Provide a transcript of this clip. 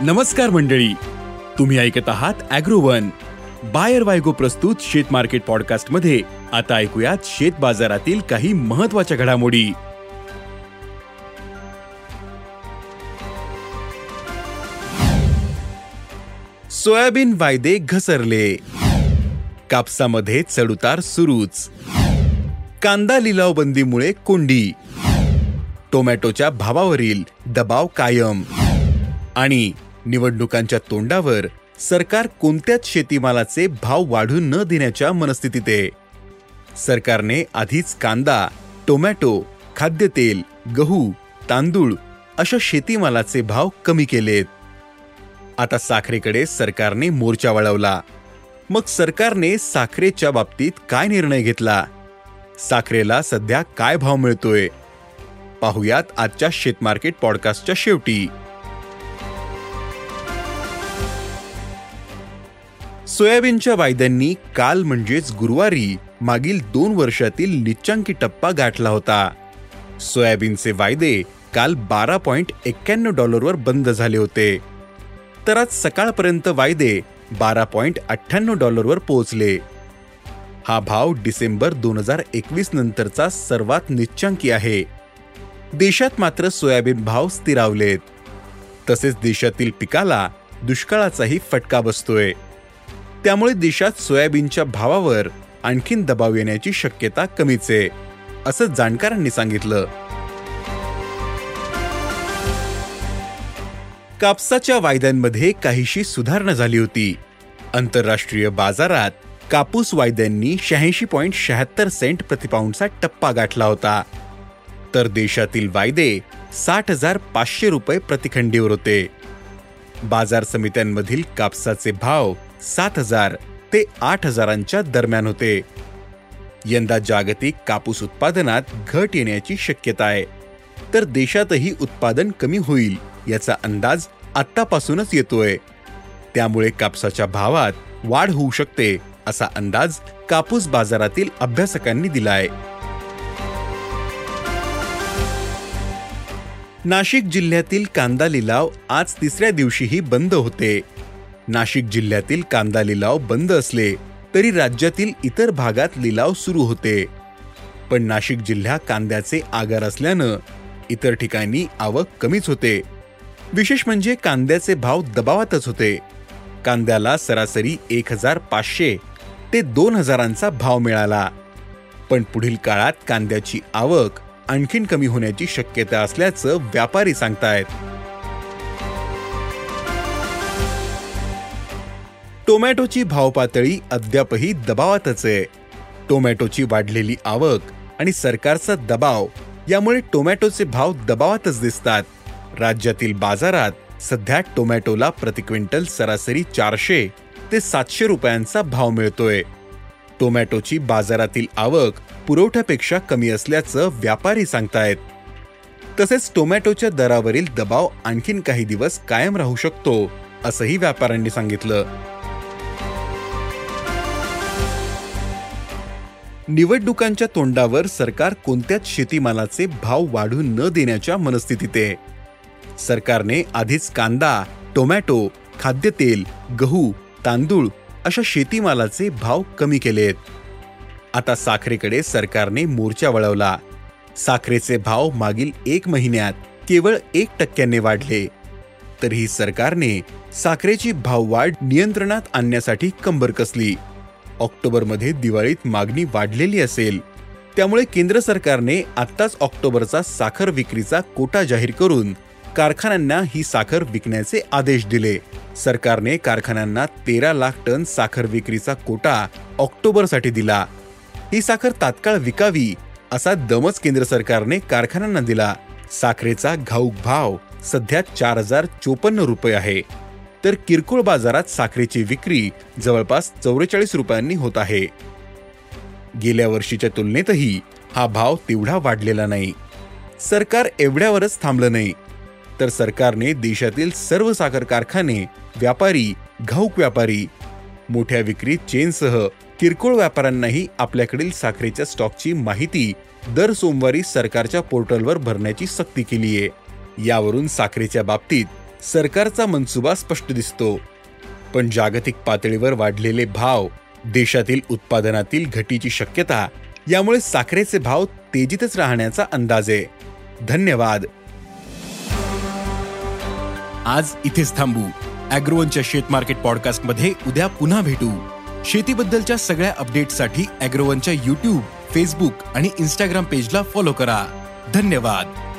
नमस्कार मंडळी. तुम्ही ऐकत आहात अॅग्रोवन. बायर वायगो प्रस्तुत शेत मार्केट पॉडकास्टमध्ये आता ऐकूयात शेत बाजारातील काही महत्त्वाच्या घडामोडी. सोयाबीन वायदे घसरले. कापसामध्ये चढउतार सुरूच. कांदा लिलाव बंदीमुळे कोंडी. टोमॅटोच्या भावावरील दबाव कायम. आणि निवडणुकांच्या तोंडावर सरकार कोणत्याच शेतीमालाचे भाव वाढू न देण्याच्या मनस्थितीत. आहे सरकारने आधीच कांदा टोमॅटो खाद्यतेल गहू तांदूळ अशा शेतीमालाचे भाव कमी केलेत. आता साखरेकडे सरकारने मोर्चा वळवला. मग सरकारने साखरेच्या बाबतीत काय निर्णय घेतला? साखरेला सध्या काय भाव मिळतोय? पाहुयात आजच्या शेतमार्केट पॉडकास्टच्या शेवटी. सोयाबीनच्या वायद्यांनी काल म्हणजेच गुरुवारी मागील दोन वर्षातील निच्चांकी टप्पा गाठला होता. सोयाबीनचे वायदे काल बारा पॉइंट एक्क्याण्णव डॉलरवर बंद झाले होते. तर आज सकाळपर्यंत वायदे बारा पॉइंट अठ्ठ्याण्णव डॉलरवर पोहोचले. हा भाव डिसेंबर दोन हजार एकवीस नंतरचा सर्वात निच्चांकी आहे. देशात मात्र सोयाबीन भाव स्थिरावलेत. तसेच देशातील पिकाला दुष्काळाचाही फटका बसतोय. त्यामुळे देशात सोयाबीनच्या भावावर आणखीन दबाव येण्याची शक्यता कमीच आहे असं जाणकारांनी सांगितलं. कापसाच्या वायद्यांमध्ये काहीशी सुधारणा झाली होती. आंतरराष्ट्रीय बाजारात कापूस वायद्यांनी शहाऐंशी पॉईंट शहात्तर सेंट प्रतिपाऊंडचा टप्पा गाठला होता. तर देशातील वायदे साठ हजार पाचशे रुपये प्रतिखंडीवर होते. बाजार समित्यांमधील कापसाचे भाव सात हजार ते आठ हजारांच्या दरम्यान होते. यंदा जागतिक कापूस उत्पादनात घट येण्याची शक्यता आहे. तर देशातही उत्पादन कमी होईल याचा अंदाज आत्तापासूनच येतोय. त्यामुळे कापसाच्या भावात वाढ होऊ शकते असा अंदाज कापूस बाजारातील अभ्यासकांनी दिलाय. नाशिक जिल्ह्यातील कांदा लिलाव आज तिसऱ्या दिवशीही बंद होते. नाशिक जिल्ह्यातील कांदा लिलाव बंद असले तरी राज्यातील इतर भागात लिलाव सुरू होते. पण नाशिक जिल्हा कांद्याचे आगार असल्यानं इतर ठिकाणी आवक कमीच होते. विशेष म्हणजे कांद्याचे भाव दबावातच होते. कांद्याला सरासरी एक हजार पाचशे ते दोन हजारांचा भाव मिळाला. पण पुढील काळात कांद्याची आवक आणखीन कमी होण्याची शक्यता असल्याचं व्यापारी सांगतायत. टोमॅटोची भाव पातळी अद्यापही दबावातच आहे. टोमॅटोची वाढलेली आवक आणि सरकारचा दबाव यामुळे टोमॅटोचे भाव दबावातच दिसतात. राज्यातील बाजारात सध्या टोमॅटोला प्रति क्विंटल सरासरी चारशे ते सातशे रुपयांचा भाव मिळतोय. टोमॅटोची बाजारातील आवक पुरवठ्यापेक्षा कमी असल्याचं व्यापारी सांगतायत. तसेच टोमॅटोच्या दरावरील दबाव आणखीन काही दिवस कायम राहू शकतो असंही व्यापाऱ्यांनी सांगितलं. निवडणुकांच्या तोंडावर सरकार कोणत्याच शेतीमालाचे भाव वाढू न देण्याच्या मनस्थितीत आहे. सरकारने आधीच कांदा टोमॅटो खाद्यतेल गहू तांदूळ अशा शेतीमालाचे भाव कमी केलेत आता साखरेकडे सरकारने मोर्चा वळवला. साखरेचे भाव मागील एक महिन्यात केवळ एक टक्क्याने वाढले. तरीही सरकारने साखरेची भाववाढ नियंत्रणात आणण्यासाठी कंबर कसली? ऑक्टोबरमध्ये दिवाळीत मागणी वाढलेली असेल. त्यामुळे केंद्र सरकारने आत्ताच ऑक्टोबरचा साखर विक्रीचा कोटा जाहीर करून कारखान्यांना ही साखर विकण्याचे आदेश दिले. सरकारने कारखान्यांना तेरा लाख टन साखर विक्रीचा कोटा ऑक्टोबरसाठी दिला. ही साखर तात्काळ विकावी असा दमच केंद्र सरकारने कारखान्यांना दिला. साखरेचा घाऊक भाव सध्या चार हजार चोपन्न रुपये आहे. तर किरकोळ बाजारात साखरेची विक्री जवळपास चौवेचाळीस रुपयांनी होत आहे. गेल्या वर्षीच्या तुलनेतही हा भाव तेवढा वाढलेला नाही. सरकार एवढ्यावरच थांबलं नाही. तर सरकारने देशातील सर्व साखर कारखाने व्यापारी घाऊक व्यापारी मोठ्या विक्री चेनसह किरकोळ व्यापाऱ्यांनाही आपल्याकडील साखरेच्या स्टॉकची माहिती दर सोमवारी सरकारच्या पोर्टलवर भरण्याची सक्ती केली आहे यावरून साखरेच्या बाबतीत सरकारचा मनसुबा स्पष्ट दिसतो. पण जागतिक पातळीवर वाढलेले भाव देशातील उत्पादनातील घटीची शक्यता यामुळे साखरेचे भाव तेजीतच राहण्याचा अंदाज आहे. धन्यवाद. आज इथेच थांबू. अॅग्रोवनच्या शेत मार्केट पॉडकास्टमध्ये उद्या पुन्हा भेटू. शेतीबद्दलच्या सगळ्या अपडेटसाठी अॅग्रोवनच्या युट्यूब फेसबुक आणि इन्स्टाग्राम पेजला फॉलो करा. धन्यवाद.